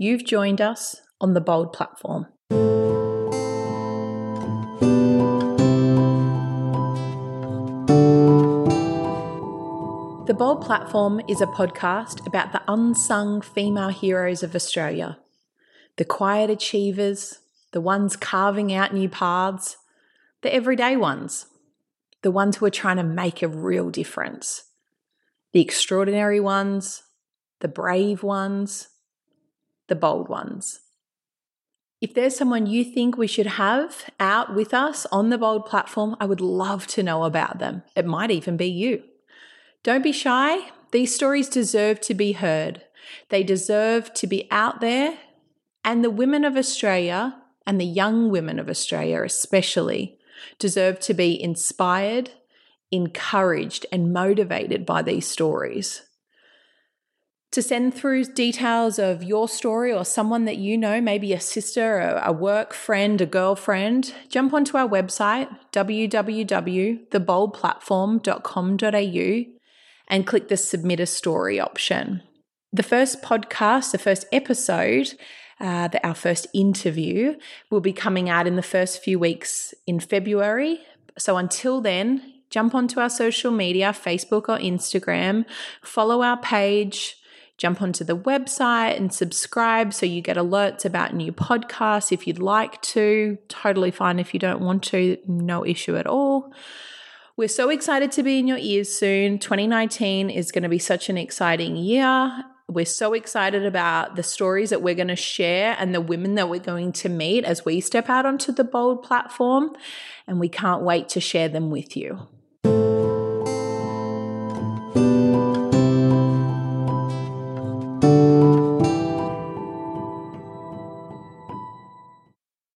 You've joined us on the Bold platform. The Bold Platform is a podcast about the unsung female heroes of Australia, the quiet achievers, the ones carving out new paths, the everyday ones, the ones who are trying to make a real difference, the extraordinary ones, the brave ones, the bold ones. If there's someone you think we should have out with us on the Bold platform, I would love to know about them. It might even be you. Don't be shy. These stories deserve to be heard. They deserve to be out there. And the women of Australia, and the young women of Australia especially, deserve to be inspired, encouraged, and motivated by these stories to send through details of your story or someone that you know, maybe a sister, a, work friend, a girlfriend, jump onto our website, www.theboldplatform.com.au, and click the submit a story option. The first podcast, the first episode, uh, the, our first interview will be coming out in the first few weeks in February. So until then, jump onto our social media, Facebook or Instagram, follow our page, jump onto the website and subscribe so you get alerts about new podcasts if you'd like to. Totally fine if you don't want to, no issue at all. We're so excited to be in your ears soon. 2019 is going to be such an exciting year. We're so excited about the stories that we're going to share and the women that we're going to meet as we step out onto the Bold platform. And we can't wait to share them with you.